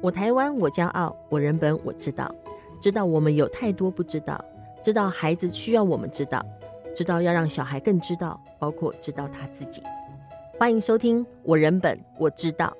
我台湾，我骄傲，我人本，我知道，知道我们有太多不知道，知道孩子需要我们知道，知道要让小孩更知道，包括知道他自己。欢迎收听我人本，我知道。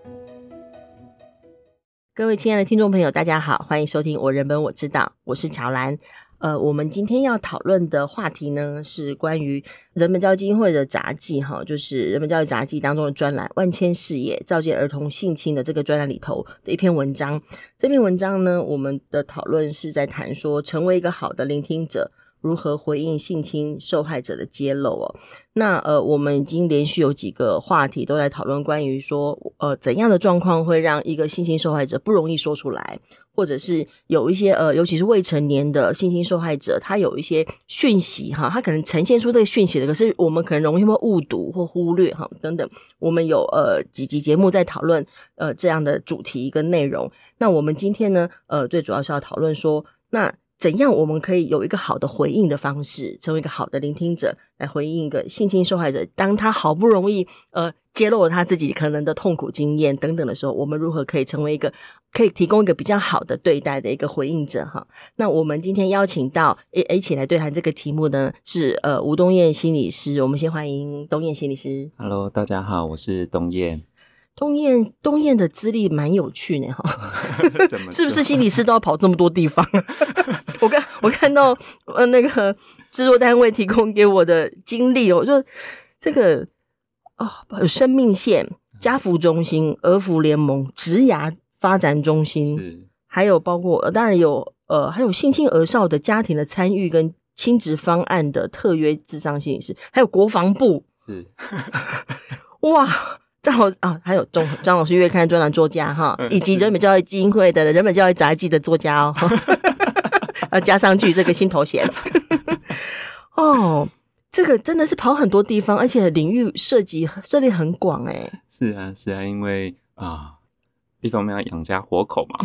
各位亲爱的听众朋友，大家好，欢迎收听我人本，我知道，我是乔兰。呃，我们今天要讨论的话题呢，是关于人本教育基金会的杂记，哈，就是人本教育杂记当中的专栏“万千视野，照见儿童性侵”的这个专栏里头的一篇文章。这篇文章呢，我们的讨论是在谈说，成为一个好的聆听者。如何回应性侵受害者的揭露哦？那呃，我们已经连续有几个话题都在讨论关于说，呃，怎样的状况会让一个性侵受害者不容易说出来，或者是有一些呃，尤其是未成年的性侵受害者，他有一些讯息哈，他可能呈现出这个讯息的，可是我们可能容易会误读或忽略哈等等。我们有呃几集节目在讨论呃这样的主题跟内容。那我们今天呢，呃，最主要是要讨论说那。怎样我们可以有一个好的回应的方式，成为一个好的聆听者，来回应一个性侵受害者，当他好不容易呃揭露了他自己可能的痛苦经验等等的时候，我们如何可以成为一个可以提供一个比较好的对待的一个回应者哈？那我们今天邀请到一一起来对谈这个题目呢，是呃吴东燕心理师，我们先欢迎东燕心理师。Hello，大家好，我是东燕。东燕，东燕的资历蛮有趣呢，哈，是不是心理师都要跑这么多地方？我看到呃那个制作单位提供给我的经历哦，就这个哦，有生命线、家扶中心、儿福联盟、职涯发展中心，还有包括当然有呃还有性侵儿少的家庭的参与跟亲职方案的特约智商心理师，还有国防部，是 哇。张老啊，还有张张老师月刊专栏作家哈，以及人本教育基金会的人本教育杂技的作家哦，要加上去这个新头衔哦，这个真的是跑很多地方，而且领域涉及涉猎很广诶。是啊，是啊，因为啊。一方面要养家活口嘛，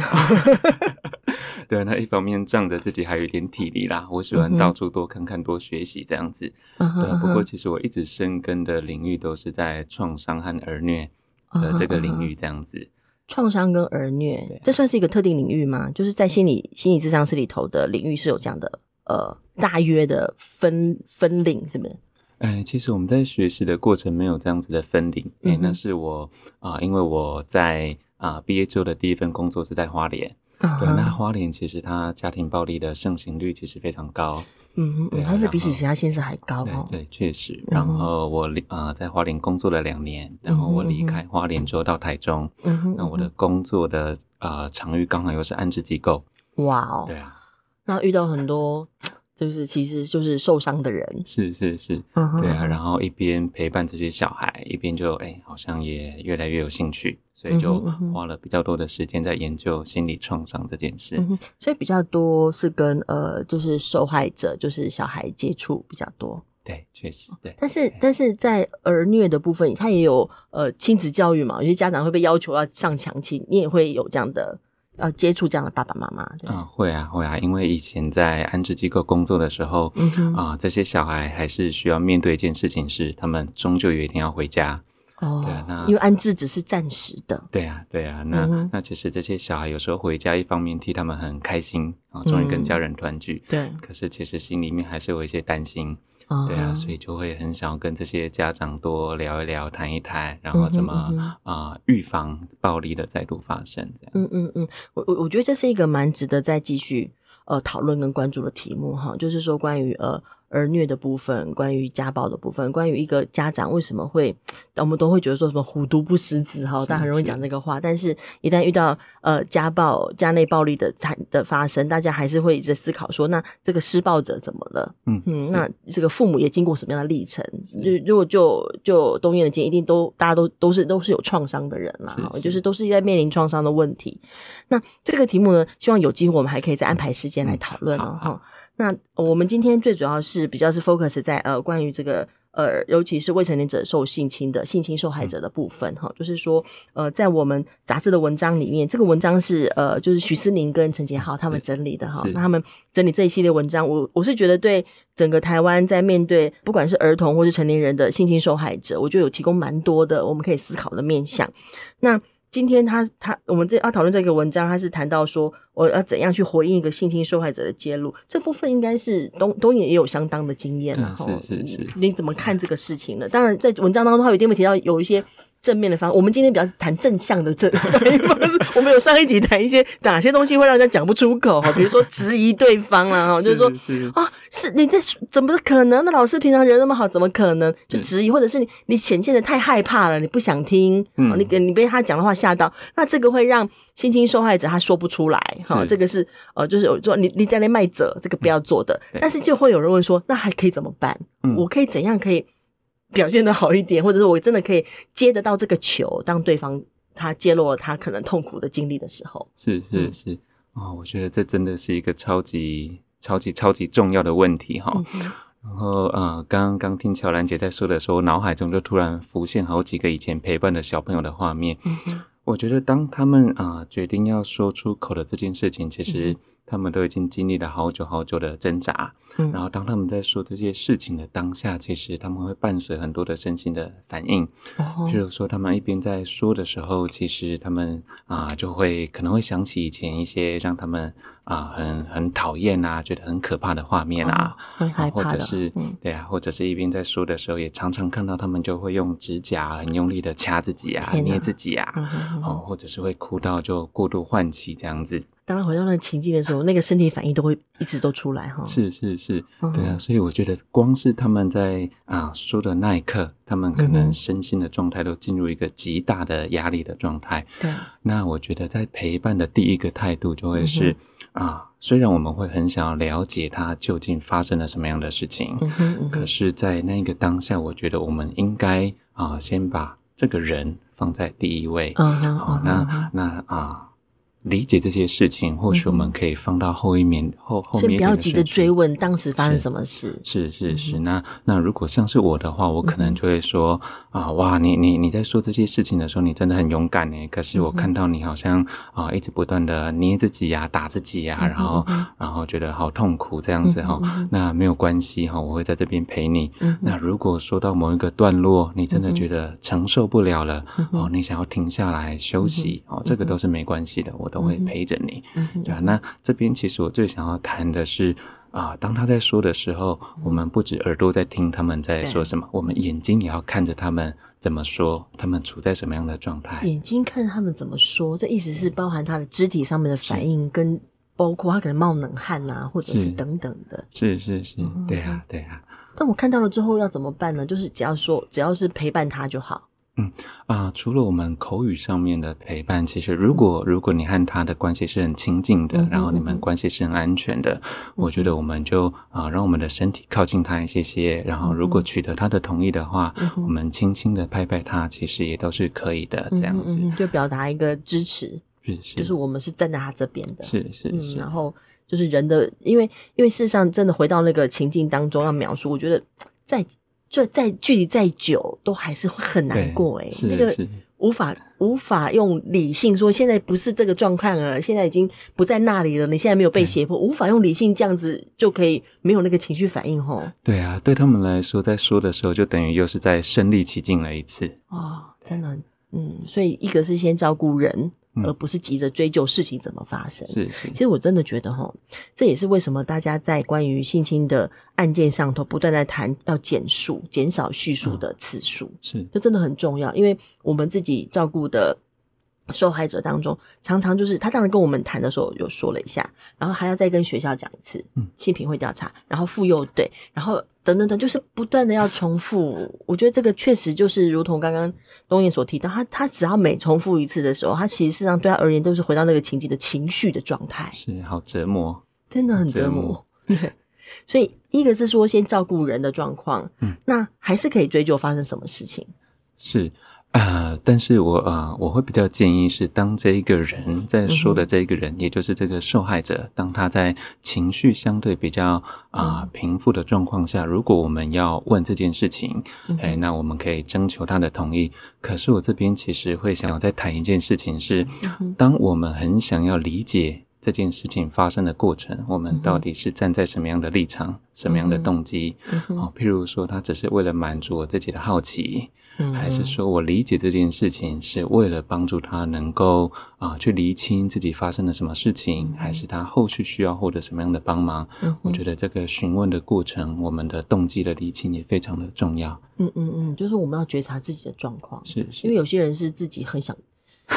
对，那一方面仗着自己还有一点体力啦，我喜欢到处多看看、多学习这样子。对，不过其实我一直深耕的领域都是在创伤和儿虐的这个领域这样子。创伤跟儿虐，这算是一个特定领域吗？就是在心理心理智商室里头的领域是有这样的呃大约的分分领，是不是？哎，其实我们在学习的过程没有这样子的分领，哎，那是我啊、呃，因为我在。啊，毕业之后的第一份工作是在花莲。Uh-huh. 对，那花莲其实它家庭暴力的盛行率其实非常高。嗯嗯，它是比起其他县市还高哦。对对，确实。然后我啊、呃，在花莲工作了两年，然后我离开花莲之后到台中。嗯哼。那我的工作的啊、呃、场域刚好又是安置机构。哇哦。对啊。那遇到很多。就是其实就是受伤的人，是是是，uh-huh. 对啊。然后一边陪伴这些小孩，一边就哎、欸，好像也越来越有兴趣，所以就花了比较多的时间在研究心理创伤这件事。Uh-huh. 所以比较多是跟呃，就是受害者，就是小孩接触比较多。对，确实对。但是但是在儿虐的部分，他也有呃亲子教育嘛，有些家长会被要求要上墙亲，你也会有这样的。要接触这样的爸爸妈妈，嗯，会啊，会啊，因为以前在安置机构工作的时候，嗯啊、呃，这些小孩还是需要面对一件事情，是他们终究有一天要回家。哦，对啊，那因为安置只是暂时的。对啊，对啊，那、嗯、那其实这些小孩有时候回家，一方面替他们很开心啊，终于跟家人团聚。对、嗯，可是其实心里面还是有一些担心。对啊，所以就会很想要跟这些家长多聊一聊、谈一谈，然后怎么啊、嗯嗯呃、预防暴力的再度发生。这样，嗯嗯嗯，我我我觉得这是一个蛮值得再继续呃讨论跟关注的题目哈，就是说关于呃。儿虐的部分，关于家暴的部分，关于一个家长为什么会，我们都会觉得说什么虎毒不食子哈，大家很容易讲这个话。但是，一旦遇到呃家暴、家内暴力的产的发生，大家还是会一直思考说，那这个施暴者怎么了？嗯嗯，那这个父母也经过什么样的历程？如如果就就东院的经验，一定都大家都都是都是有创伤的人了哈，就是都是在面临创伤的问题。那这个题目呢，希望有机会我们还可以再安排时间来讨论哦。哈。那我们今天最主要是比较是 focus 在呃关于这个呃尤其是未成年者受性侵的性侵受害者的部分哈、嗯，就是说呃在我们杂志的文章里面，这个文章是呃就是徐思宁跟陈杰浩他们整理的哈，那他们整理这一系列文章，我我是觉得对整个台湾在面对不管是儿童或是成年人的性侵受害者，我觉得有提供蛮多的我们可以思考的面向。那今天他他我们这要讨论这个文章，他是谈到说我要怎样去回应一个性侵受害者的揭露，这部分应该是东东野也有相当的经验了。嗯，是是是，你怎么看这个事情呢？当然，在文章当中，他有一定会提到有一些。正面的方，我们今天比较谈正向的这方式。我们有上一集谈一些哪些东西会让人家讲不出口哈，比如说质疑对方啦 哈，就是说啊，是你在怎么可能？那老师平常人那么好，怎么可能就质疑？或者是你你显现的太害怕了，你不想听，嗯，你你被他讲的话吓到，那这个会让性侵受害者他说不出来哈。这个是呃，就是说你你在那卖者，这个不要做的。但是就会有人问说，那还可以怎么办？我可以怎样可以？表现的好一点，或者是我真的可以接得到这个球，当对方他揭露了他可能痛苦的经历的时候，是是是啊、嗯哦，我觉得这真的是一个超级超级超级重要的问题哈。嗯、然后呃，刚刚听乔兰姐在说的时候，脑海中就突然浮现好几个以前陪伴的小朋友的画面。嗯、我觉得当他们啊、呃、决定要说出口的这件事情，其实。他们都已经经历了好久好久的挣扎，嗯，然后当他们在说这些事情的当下，其实他们会伴随很多的身心的反应。哦，譬如说，他们一边在说的时候，其实他们啊就会可能会想起以前一些让他们啊很很讨厌啊，觉得很可怕的画面啊，会害怕的，或者是对啊，或者是一边在说的时候，也常常看到他们就会用指甲很用力的掐自己啊，捏自己啊，哦，或者是会哭到就过度换气这样子。当他回到那个情境的时候，那个身体反应都会一直都出来哈。是是是，对啊，所以我觉得光是他们在啊说的那一刻，他们可能身心的状态都进入一个极大的压力的状态。对，那我觉得在陪伴的第一个态度就会是啊，虽然我们会很想要了解他究竟发生了什么样的事情，可是，在那个当下，我觉得我们应该啊先把这个人放在第一位。嗯好，那那啊。理解这些事情，或许我们可以放到后一面、嗯、后后面。所以不要急着追问当时发生什么事。是是是，是，那那如果像是我的话，我可能就会说、嗯、啊，哇，你你你在说这些事情的时候，你真的很勇敢呢。可是我看到你好像啊，一直不断的捏自己呀、啊，打自己呀、啊，然后然后觉得好痛苦这样子哈。那没有关系哈，我会在这边陪你。那如果说到某一个段落，你真的觉得承受不了了哦，你想要停下来休息哦，这个都是没关系的，我。都会陪着你，对啊。那这边其实我最想要谈的是啊，当他在说的时候，我们不止耳朵在听他们在说什么，对我们眼睛也要看着他们怎么说，他们处在什么样的状态。眼睛看他们怎么说，这意思是包含他的肢体上面的反应，跟包括他可能冒冷汗啊，或者是等等的。是是是，对啊对啊。但我看到了之后要怎么办呢？就是只要说，只要是陪伴他就好。嗯啊，除了我们口语上面的陪伴，其实如果如果你和他的关系是很亲近的，嗯、然后你们关系是很安全的，嗯、我觉得我们就啊，让我们的身体靠近他一些些，然后如果取得他的同意的话，嗯、我们轻轻的拍拍他，其实也都是可以的，这样子、嗯、就表达一个支持，是是，就是我们是站在他这边的，是是是、嗯，然后就是人的，因为因为事实上真的回到那个情境当中要描述，我觉得在。就在距离再久，都还是会很难过诶、欸、那个无法无法用理性说，现在不是这个状况了，现在已经不在那里了。你现在没有被胁迫，无法用理性这样子就可以没有那个情绪反应吼。对啊，对他们来说，在说的时候，就等于又是在身临其境了一次。哦，真的，嗯，所以一个是先照顾人。而不是急着追究事情怎么发生。是是，其实我真的觉得哈，这也是为什么大家在关于性侵的案件上头不断在谈要减数、减少叙述的次数。是，这真的很重要，因为我们自己照顾的受害者当中，常常就是他当然跟我们谈的时候有说了一下，然后还要再跟学校讲一次，嗯，性平会调查，然后妇幼队，然后。等等等，就是不断的要重复。我觉得这个确实就是如同刚刚东燕所提到，他他只要每重复一次的时候，他其实事实上对他而言都是回到那个情境的情绪的状态，是好折磨，真的很折磨。折磨 所以第一个是说先照顾人的状况，嗯，那还是可以追究发生什么事情，是。啊、呃，但是我啊、呃，我会比较建议是，当这一个人在说的这一个人，嗯、也就是这个受害者，当他在情绪相对比较啊、呃、平复的状况下，如果我们要问这件事情，嗯、哼诶，那我们可以征求他的同意。可是我这边其实会想要再谈一件事情是，嗯、当我们很想要理解。这件事情发生的过程，我们到底是站在什么样的立场、嗯、什么样的动机？哦、嗯嗯，譬如说，他只是为了满足我自己的好奇，嗯、还是说我理解这件事情是为了帮助他能够啊、呃、去厘清自己发生了什么事情，嗯、还是他后续需要获得什么样的帮忙？嗯、我觉得这个询问的过程，我们的动机的厘清也非常的重要。嗯嗯嗯，就是我们要觉察自己的状况，是，是因为有些人是自己很想。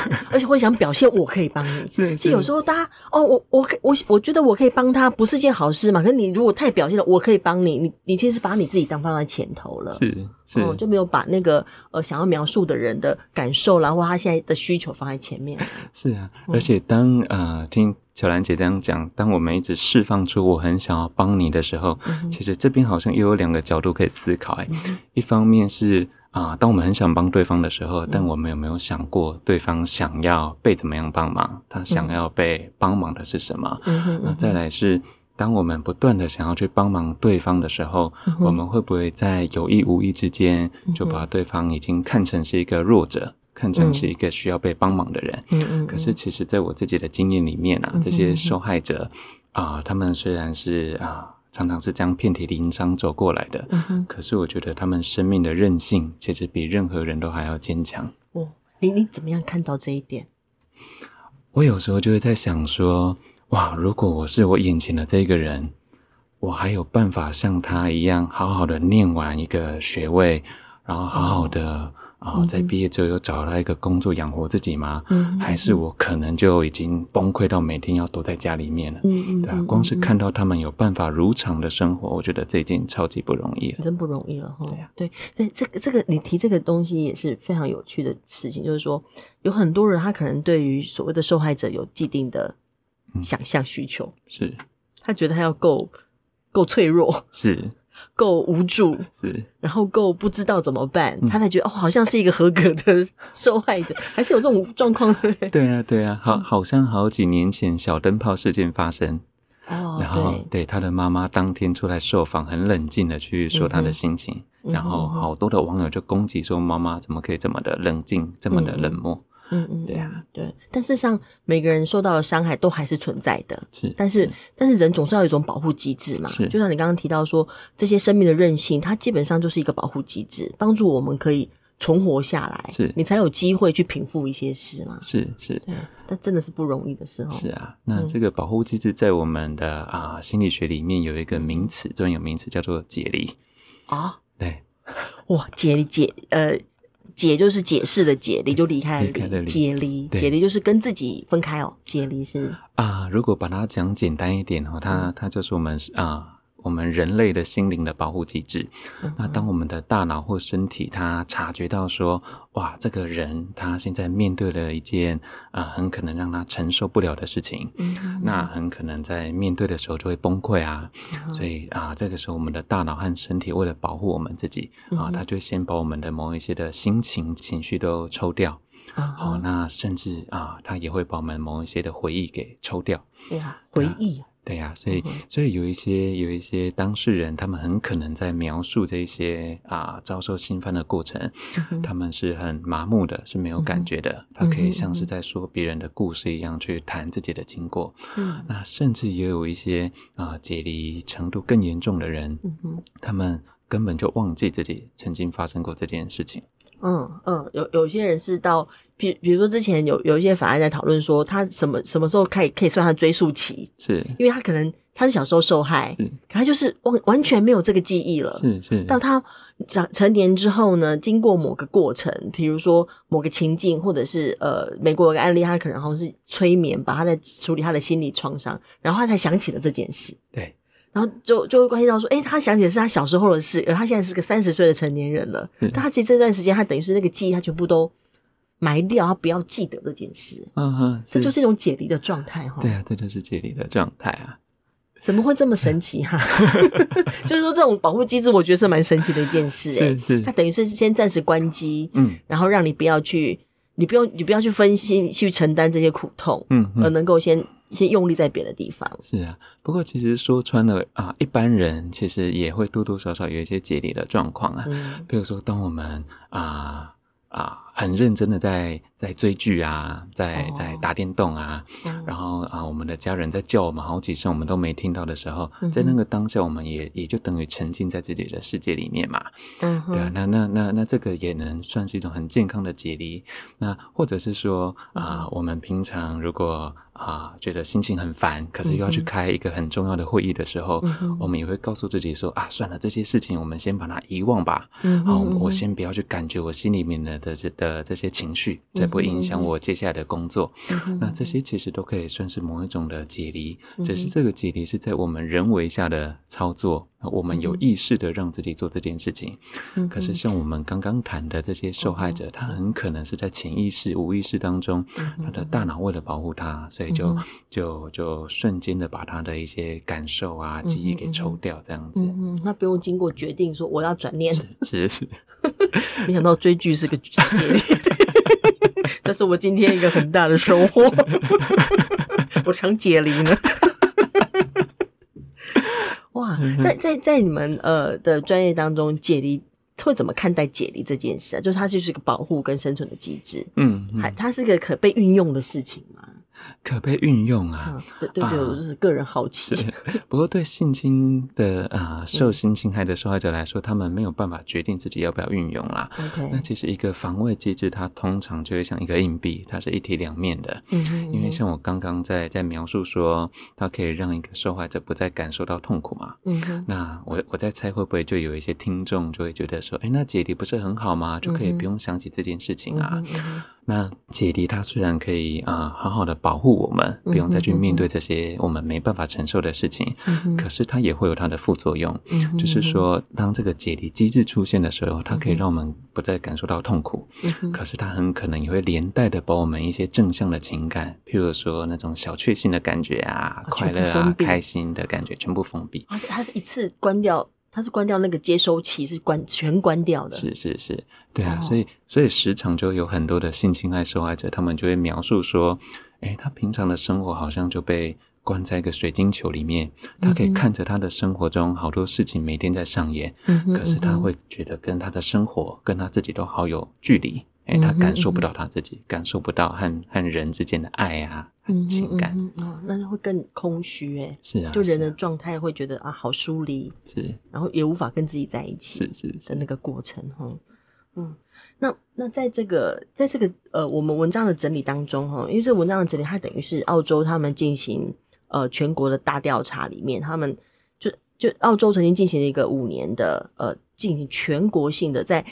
而且会想表现我可以帮你，是，是有时候大家哦，我我可我我觉得我可以帮他，不是件好事嘛。可是你如果太表现了，我可以帮你，你你其实把你自己当放在前头了，是是、哦，就没有把那个呃想要描述的人的感受，然后他现在的需求放在前面。是啊，而且当呃听小兰姐这样讲，当我们一直释放出我很想要帮你的时候，嗯、其实这边好像又有两个角度可以思考哎、嗯，一方面是。啊，当我们很想帮对方的时候，但我们有没有想过，对方想要被怎么样帮忙？他想要被帮忙的是什么？嗯、那再来是，当我们不断的想要去帮忙对方的时候，嗯、我们会不会在有意无意之间就把对方已经看成是一个弱者，嗯、看成是一个需要被帮忙的人？嗯、可是，其实在我自己的经验里面啊，这些受害者啊，他们虽然是啊。常常是这样遍体鳞伤走过来的，嗯，可是我觉得他们生命的韧性其实比任何人都还要坚强。哦，你你怎么样看到这一点？我有时候就会在想说，哇，如果我是我眼前的这个人，我还有办法像他一样好好的念完一个学位，然后好好的。哦啊、哦，在毕业之后又找到一个工作养活自己吗？嗯，还是我可能就已经崩溃到每天要躲在家里面了？对啊，光是看到他们有办法如常的生活，我觉得这已经超级不容易了，真不容易了哈。对啊，对对，这个这个你提这个东西也是非常有趣的事情，就是说有很多人他可能对于所谓的受害者有既定的想象需求，嗯、是。他觉得他要够够脆弱，是。够无助，是，然后够不知道怎么办，嗯、他才觉得哦，好像是一个合格的受害者，还是有这种状况的。对？啊，对啊，好，好像好几年前小灯泡事件发生，哦，然后对，对他的妈妈当天出来受访，很冷静的去说他的心情，嗯、然后好多的网友就攻击说妈妈怎么可以这么的冷静，这么的冷漠。嗯嗯嗯，对啊，对，但事实上每个人受到的伤害都还是存在的，是，但是但是人总是要有一种保护机制嘛，是，就像你刚刚提到说，这些生命的韧性，它基本上就是一个保护机制，帮助我们可以存活下来，是，你才有机会去平复一些事嘛，是是，对，但真的是不容易的时候，是啊，那这个保护机制在我们的啊、呃、心理学里面有一个名词，专有名词叫做解离。啊，对，哇，解离解呃。解就是解释的解，离就离开了离，解离，解离就是跟自己分开哦。解离是啊，如果把它讲简单一点哦，它它就是我们啊。我们人类的心灵的保护机制。那当我们的大脑或身体，它察觉到说，哇，这个人他现在面对了一件啊、呃，很可能让他承受不了的事情，那很可能在面对的时候就会崩溃啊。所以啊，这个时候我们的大脑和身体为了保护我们自己啊，他就先把我们的某一些的心情情绪都抽掉。好，那甚至啊，他也会把我们某一些的回忆给抽掉。哇，回忆。对呀、啊，所以所以有一些有一些当事人，他们很可能在描述这些啊遭受侵犯的过程，他们是很麻木的，是没有感觉的。他可以像是在说别人的故事一样去谈自己的经过。嗯，那甚至也有一些啊解离程度更严重的人，他们根本就忘记自己曾经发生过这件事情。嗯嗯，有有些人是到，比比如说之前有有一些法案在讨论说，他什么什么时候可以可以算他追溯期？是，因为他可能他是小时候受害，是，可他就是完完全没有这个记忆了。是是，到他长成年之后呢，经过某个过程，比如说某个情境，或者是呃，美国有个案例，他可能好像是催眠，把他在处理他的心理创伤，然后他才想起了这件事。对。然后就就会关心到说，诶，他想起的是他小时候的事，而他现在是个三十岁的成年人了。但他其实这段时间，他等于是那个记忆，他全部都埋掉，他不要记得这件事。嗯哼，这就是一种解离的状态哈。对啊，这就是解离的状态啊。怎么会这么神奇哈？就是说，这种保护机制，我觉得是蛮神奇的一件事。诶，是是，他等于是先暂时关机，嗯，然后让你不要去，你不用，你不要去分析，去承担这些苦痛，嗯，而能够先。一些用力在别的地方。是啊，不过其实说穿了啊，一般人其实也会多多少少有一些解离的状况啊。嗯，比如说，当我们啊啊很认真的在在追剧啊，在在打电动啊，嗯，然后啊我们的家人在叫我们好几声，我们都没听到的时候，在那个当下，我们也也就等于沉浸在自己的世界里面嘛。嗯，对啊，那那那那这个也能算是一种很健康的解离。那或者是说啊、呃，我们平常如果啊觉得心情很烦，可是又要去开一个很重要的会议的时候，我们也会告诉自己说啊，算了，这些事情我们先把它遗忘吧。嗯，好，我先不要去感觉我心里面的的这的这些情绪，这不影响我接下来的工作。那这些其实都可以算是某一种的解离，只是这个解离是在我们人为下的操作，我们有意识的让自己做这件事情。可是像我们刚刚谈的这些受害者，他很可能是在潜意识、无意识当中，他的大脑为了保护他，所以就就就瞬间的把他的一些感受啊、记忆给抽掉，这样子。嗯，那不用经过决定说我要转念。是是，没想到追剧是个解离。这是我今天一个很大的收获，我常解离呢。哇，在在在你们呃的专业当中，解离会怎么看待解离这件事啊？就是它就是一个保护跟生存的机制，嗯，还它是个可被运用的事情吗？可被运用啊？嗯、对对对，我就是个人好奇。啊、不过对性侵的啊、呃、受性侵害的受害者来说，嗯、他们没有办法决定自己要不要运用啦。那其实一个防卫机制，它通常就会像一个硬币，它是一体两面的。因为像我刚刚在在描述说，它可以让一个受害者不再感受到痛苦嘛。那我我在猜会不会就有一些听众就会觉得说，哎，那解离不是很好吗？就可以不用想起这件事情啊。那解离，它虽然可以啊、呃，好好的保护我们，不用再去面对这些我们没办法承受的事情，嗯、可是它也会有它的副作用，嗯、就是说，当这个解离机制出现的时候，它可以让我们不再感受到痛苦，嗯、可是它很可能也会连带的把我们一些正向的情感，譬如说那种小确幸的感觉啊、快乐啊、开心的感觉，全部封闭。而且它是一次关掉。它是关掉那个接收器，是关全关掉的。是是是，对啊，哦、所以所以时常就有很多的性侵害受害者，他们就会描述说，哎，他平常的生活好像就被关在一个水晶球里面，他可以看着他的生活中好多事情每天在上演，嗯、可是他会觉得跟他的生活跟他自己都好有距离。哎，他感受不到他自己，嗯、哼感受不到和和人之间的爱啊，情感，嗯嗯、哦，那会更空虚哎。是啊，就人的状态会觉得啊，好疏离，是，然后也无法跟自己在一起，是是的那个过程哈。嗯，那那在这个在这个呃，我们文章的整理当中哈，因为这个文章的整理，它等于是澳洲他们进行呃全国的大调查里面，他们就就澳洲曾经进行了一个五年的呃，进行全国性的在。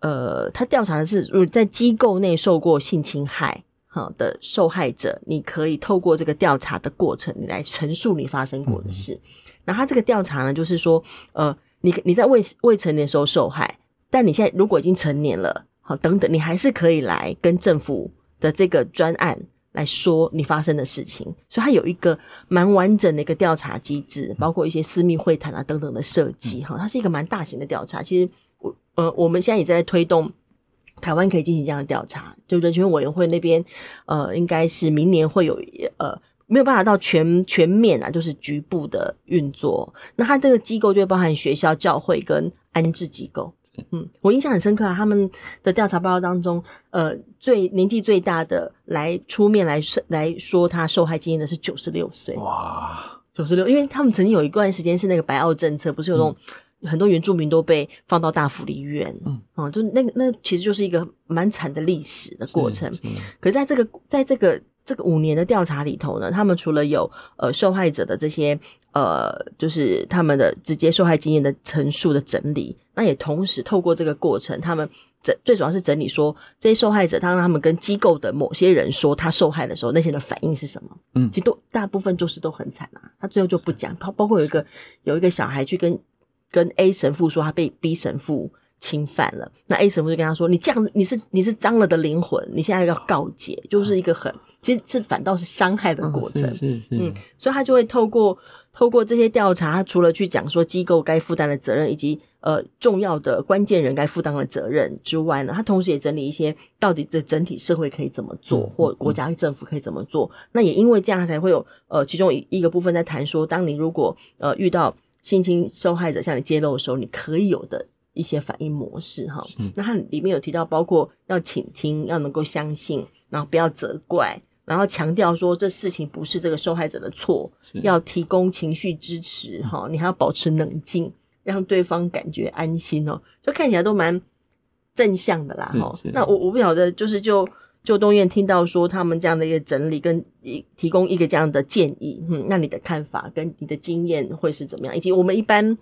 呃，他调查的是，如果在机构内受过性侵害哈的受害者，你可以透过这个调查的过程，你来陈述你发生过的事。嗯、那他这个调查呢，就是说，呃，你你在未未成年的时候受害，但你现在如果已经成年了，好等等，你还是可以来跟政府的这个专案来说你发生的事情。所以，他有一个蛮完整的一个调查机制，包括一些私密会谈啊等等的设计哈。它是一个蛮大型的调查，其实。呃，我们现在也在推动台湾可以进行这样的调查，就人权委员会那边，呃，应该是明年会有呃没有办法到全全面啊，就是局部的运作。那他这个机构就会包含学校、教会跟安置机构。嗯，我印象很深刻啊，他们的调查报告当中，呃，最年纪最大的来出面来来说他受害经验的是九十六岁。哇，九十六，因为他们曾经有一段时间是那个白澳政策，不是有那种。嗯很多原住民都被放到大福利院，嗯，哦，就那个那其实就是一个蛮惨的历史的过程。可是在这个在这个这个五年的调查里头呢，他们除了有呃受害者的这些呃，就是他们的直接受害经验的陈述的整理，那也同时透过这个过程，他们整最主要是整理说这些受害者，他让他们跟机构的某些人说他受害的时候，那些人的反应是什么？嗯，其实都大部分就是都很惨啊。他最后就不讲，包包括有一个有一个小孩去跟。跟 A 神父说他被 B 神父侵犯了，那 A 神父就跟他说：“你这样子，你是你是脏了的灵魂，你现在要告解，就是一个很其实是反倒是伤害的过程。哦”是是是，嗯，所以他就会透过透过这些调查，他除了去讲说机构该负担的责任以及呃重要的关键人该负担的责任之外呢，他同时也整理一些到底这整体社会可以怎么做，嗯、或国家政府可以怎么做。嗯、那也因为这样才会有呃其中一一个部分在谈说，当你如果呃遇到。性侵受害者向你揭露的时候，你可以有的一些反应模式哈。是那它里面有提到，包括要倾听，要能够相信，然后不要责怪，然后强调说这事情不是这个受害者的错，要提供情绪支持哈，你还要保持冷静，让对方感觉安心哦，就看起来都蛮正向的啦哈。那我我不晓得，就是就就东院听到说他们这样的一个整理跟一提供一个这样的建议，嗯，那你的看法跟你的经验会是怎么样？以及我们一般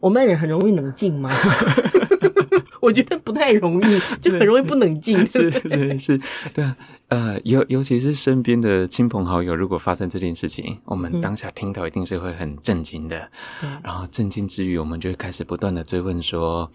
我们人很容易冷静吗？我觉得不太容易，就很容易不冷静。是是是，对啊，呃，尤尤其是身边的亲朋好友，如果发生这件事情，我们当下听到一定是会很震惊的。嗯、然后震惊之余，我们就会开始不断的追问说：“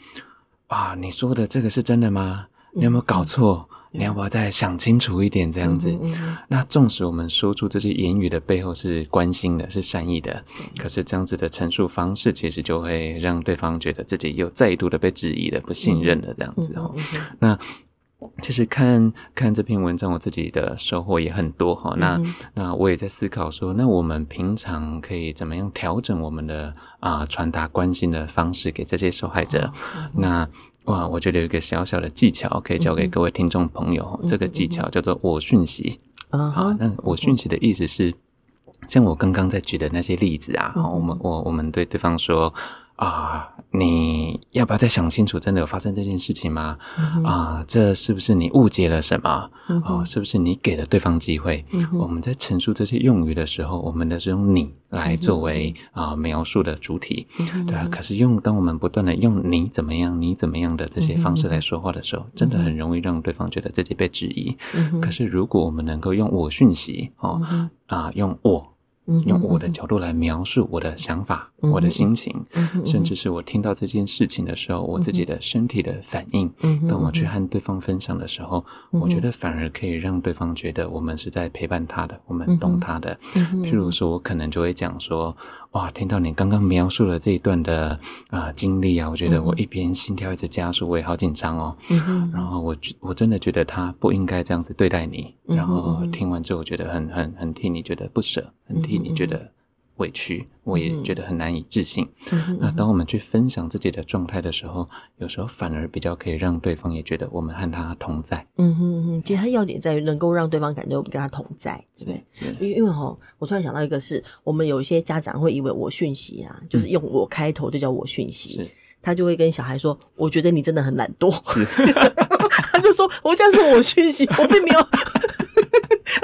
啊，你说的这个是真的吗？你有没有搞错？”嗯你要不要再想清楚一点？这样子，嗯嗯、那纵使我们说出这些言语的背后是关心的，是善意的，嗯、可是这样子的陈述方式，其实就会让对方觉得自己又再度的被质疑了，不信任了，这样子哈。那其实看看这篇文章，我自己的收获也很多哈。那、嗯、那我也在思考说，那我们平常可以怎么样调整我们的啊传达关心的方式给这些受害者？那。哇，我觉得有一个小小的技巧可以教给各位听众朋友，嗯、这个技巧叫做“我讯息”。啊，好，那“我讯息”的意思是，像我刚刚在举的那些例子啊，嗯，我们我我们对对方说。啊，你要不要再想清楚？真的有发生这件事情吗？啊，这是不是你误解了什么？嗯、哼啊，是不是你给了对方机会？嗯、我们在陈述这些用语的时候，我们的是用“你”来作为、啊描述的主体，嗯、对啊。可是用当我们不断的用“你怎么样，你怎么样”的这些方式来说话的时候，嗯、真的很容易让对方觉得自己被质疑。嗯、可是如果我们能够用我讯息，哦、啊，用我。用我的角度来描述我的想法、嗯、我的心情，嗯、甚至是我听到这件事情的时候，嗯、我自己的身体的反应。嗯、当我去和对方分享的时候，嗯、我觉得反而可以让对方觉得我们是在陪伴他的，我们懂他的。嗯、譬如说，我可能就会讲说：“哇，听到你刚刚描述了这一段的啊、呃、经历啊，我觉得我一边心跳一直加速，我也好紧张哦。嗯、然后我我真的觉得他不应该这样子对待你。然后听完之后，我觉得很很很替你觉得不舍，很替。你觉得委屈，我也觉得很难以置信。嗯、那当我们去分享自己的状态的时候，有时候反而比较可以让对方也觉得我们和他同在。嗯哼哼，其实它要点在于能够让对方感觉我们跟他同在，对因为因为哈，我突然想到一个是，我们有一些家长会以为我讯息啊，就是用我开头就叫我讯息，是他就会跟小孩说：“我觉得你真的很懒惰。”他就说：“我这样是我讯息，我并没有。”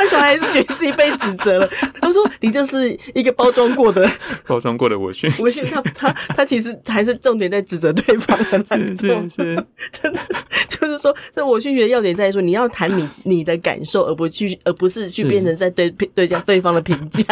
那小孩还是觉得自己被指责了。他说：“你这是一个包装过的，包装过的我讯息。”我信他，他他其实还是重点在指责对方的。是是是，真的就是说，这我讯学的要点在于说，你要谈你你的感受，而不去，而不是去变成在对对讲对方的评价。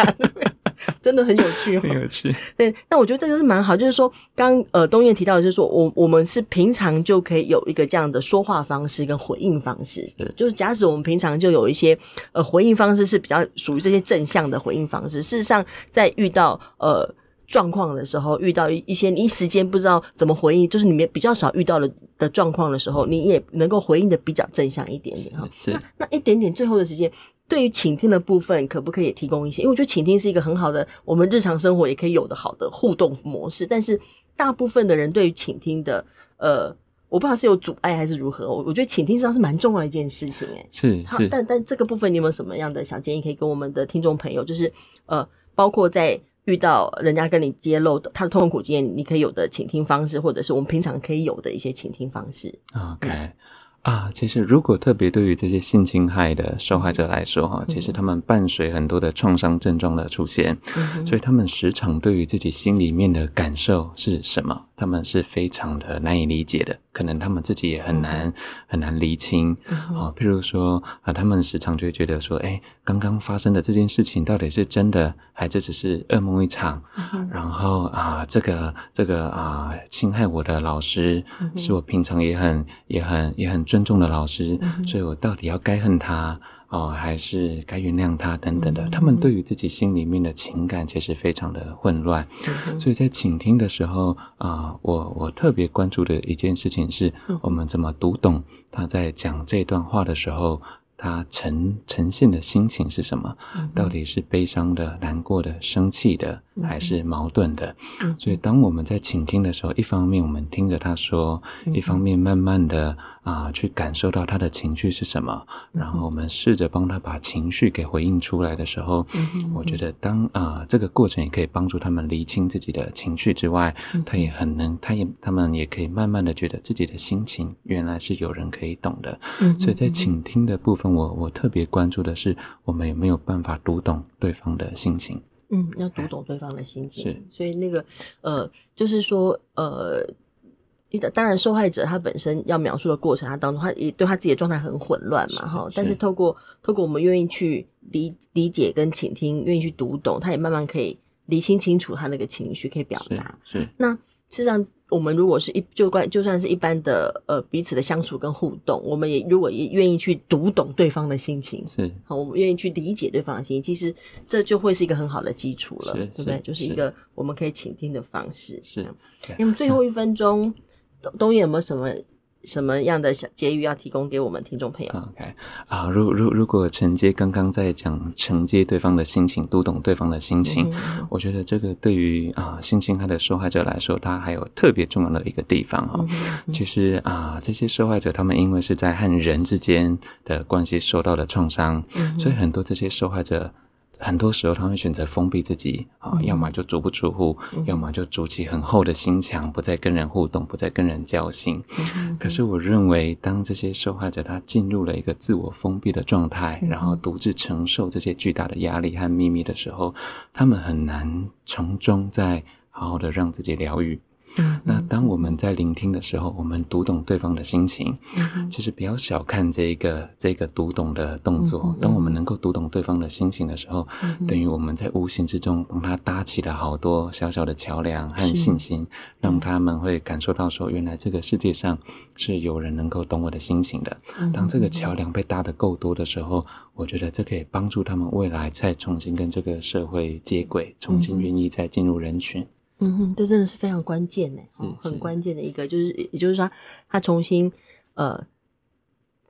真的很有趣，很有趣。对，那我觉得这个是蛮好，就是说，刚呃东燕提到的就是说，我我们是平常就可以有一个这样的说话方式跟回应方式，是就是假使我们平常就有一些呃回应方式是比较属于这些正向的回应方式。事实上，在遇到呃状况的时候，遇到一一些你一时间不知道怎么回应，就是你们比较少遇到的的状况的时候，你也能够回应的比较正向一点点哈。那那一点点最后的时间。对于倾听的部分，可不可以也提供一些？因为我觉得倾听是一个很好的，我们日常生活也可以有的好的互动模式。但是大部分的人对于倾听的，呃，我不知道是有阻碍还是如何。我我觉得倾听实际上是蛮重要的一件事情，诶是是。好，但但这个部分你有没有什么样的小建议可以跟我们的听众朋友？就是呃，包括在遇到人家跟你揭露的他的痛苦经验，你可以有的倾听方式，或者是我们平常可以有的一些倾听方式。OK。嗯啊，其实如果特别对于这些性侵害的受害者来说，哈，其实他们伴随很多的创伤症状的出现，嗯、所以他们时常对于自己心里面的感受是什么，他们是非常的难以理解的。可能他们自己也很难、嗯、很难厘清。啊、譬如说啊，他们时常就会觉得说，哎，刚刚发生的这件事情到底是真的，还是只是噩梦一场？嗯、然后啊，这个这个啊，侵害我的老师，嗯、是我平常也很也很也很。尊重的老师，所以我到底要该恨他哦，还是该原谅他等等的？他们对于自己心里面的情感其实非常的混乱，所以在倾听的时候啊，我我特别关注的一件事情是，我们怎么读懂他在讲这段话的时候，他呈呈现的心情是什么？到底是悲伤的、难过的、生气的？还是矛盾的。嗯、所以当我们在倾听的时候，一方面我们听着他说，嗯、一方面慢慢的啊、呃、去感受到他的情绪是什么，嗯、然后我们试着帮他把情绪给回应出来的时候，嗯、我觉得当啊、呃、这个过程也可以帮助他们厘清自己的情绪之外，嗯、他也很能，他也他们也可以慢慢的觉得自己的心情原来是有人可以懂的。嗯、所以在倾听的部分，我我特别关注的是我们有没有办法读懂对方的心情。嗯，要读懂对方的心情。是，所以那个呃，就是说呃，当然受害者他本身要描述的过程，他当中他也对他自己的状态很混乱嘛，哈。但是透过透过我们愿意去理理解跟倾听，愿意去读懂，他也慢慢可以理清清楚他那个情绪，可以表达。是，是那事实上。我们如果是一就关就算是一般的呃彼此的相处跟互动，我们也如果也愿意去读懂对方的心情，是好，我们愿意去理解对方的心情，其实这就会是一个很好的基础了，对不对？就是一个我们可以倾听的方式。是，那么最后一分钟，东东野有没有什么？什么样的小结语要提供给我们听众朋友？OK 啊，如如如果承接刚刚在讲承接对方的心情，读懂对方的心情，我觉得这个对于啊性侵害的受害者来说，他还有特别重要的一个地方哈。其实啊，这些受害者他们因为是在和人之间的关系受到的创伤，所以很多这些受害者。很多时候，他会选择封闭自己啊，要么就足不出户，嗯、要么就筑起很厚的心墙，不再跟人互动，不再跟人交心。嗯、可是，我认为，当这些受害者他进入了一个自我封闭的状态，嗯、然后独自承受这些巨大的压力和秘密的时候，他们很难从中再好好的让自己疗愈。嗯，那当我们在聆听的时候，我们读懂对方的心情，嗯，其实不要小看这一个这个读懂的动作。嗯、当我们能够读懂对方的心情的时候，嗯、等于我们在无形之中帮他搭起了好多小小的桥梁和信心，让他们会感受到说，原来这个世界上是有人能够懂我的心情的。嗯、当这个桥梁被搭得够多的时候，我觉得这可以帮助他们未来再重新跟这个社会接轨，重新愿意再进入人群。嗯哼，这真的是非常关键呢，很关键的一个，就是也就是说，他重新呃，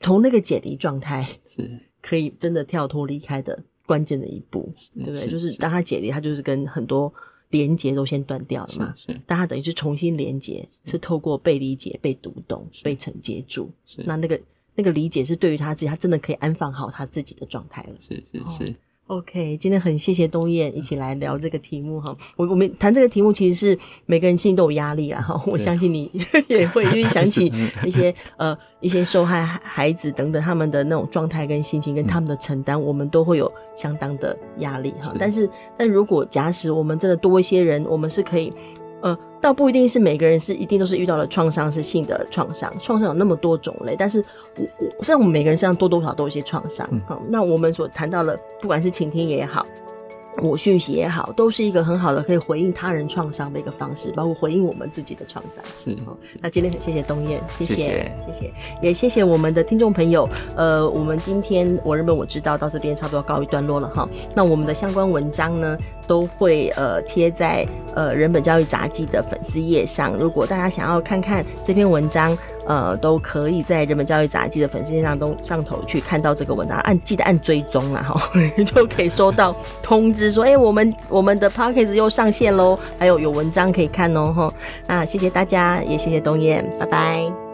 从那个解离状态是。可以真的跳脱离开的关键的一步，对不对？就是当他解离，他就是跟很多连接都先断掉了嘛，是，但他等于是重新连接，是透过被理解、被读懂、被承接住，是。那那个那个理解是对于他自己，他真的可以安放好他自己的状态了，是是是。OK，今天很谢谢东燕一起来聊这个题目哈。我我们谈这个题目，其实是每个人心里都有压力啊哈。我相信你 也会，因为想起一些呃一些受害孩子等等他们的那种状态跟心情跟他们的承担，我们都会有相当的压力哈。但是，但如果假使我们真的多一些人，我们是可以。呃，倒不一定是每个人是一定都是遇到了创伤是性的创伤，创伤有那么多种类，但是我我像我们每个人身上多多少少都有一些创伤。嗯，好，那我们所谈到的，不管是倾听也好。我讯息也好，都是一个很好的可以回应他人创伤的一个方式，包括回应我们自己的创伤。是，那今天很谢谢东燕，谢谢，谢谢，谢谢，也谢谢我们的听众朋友。呃，我们今天我认为我知道到这边差不多告一段落了哈。那我们的相关文章呢，都会呃贴在呃人本教育杂记的粉丝页上。如果大家想要看看这篇文章，呃，都可以在人本教育杂志的粉丝线上都上头去看到这个文章，按记得按追踪啊哈，就可以收到通知。说，哎、我们我们的 p o c k e t 又上线喽，还有有文章可以看哦，哈。那谢谢大家，也谢谢东燕，拜拜。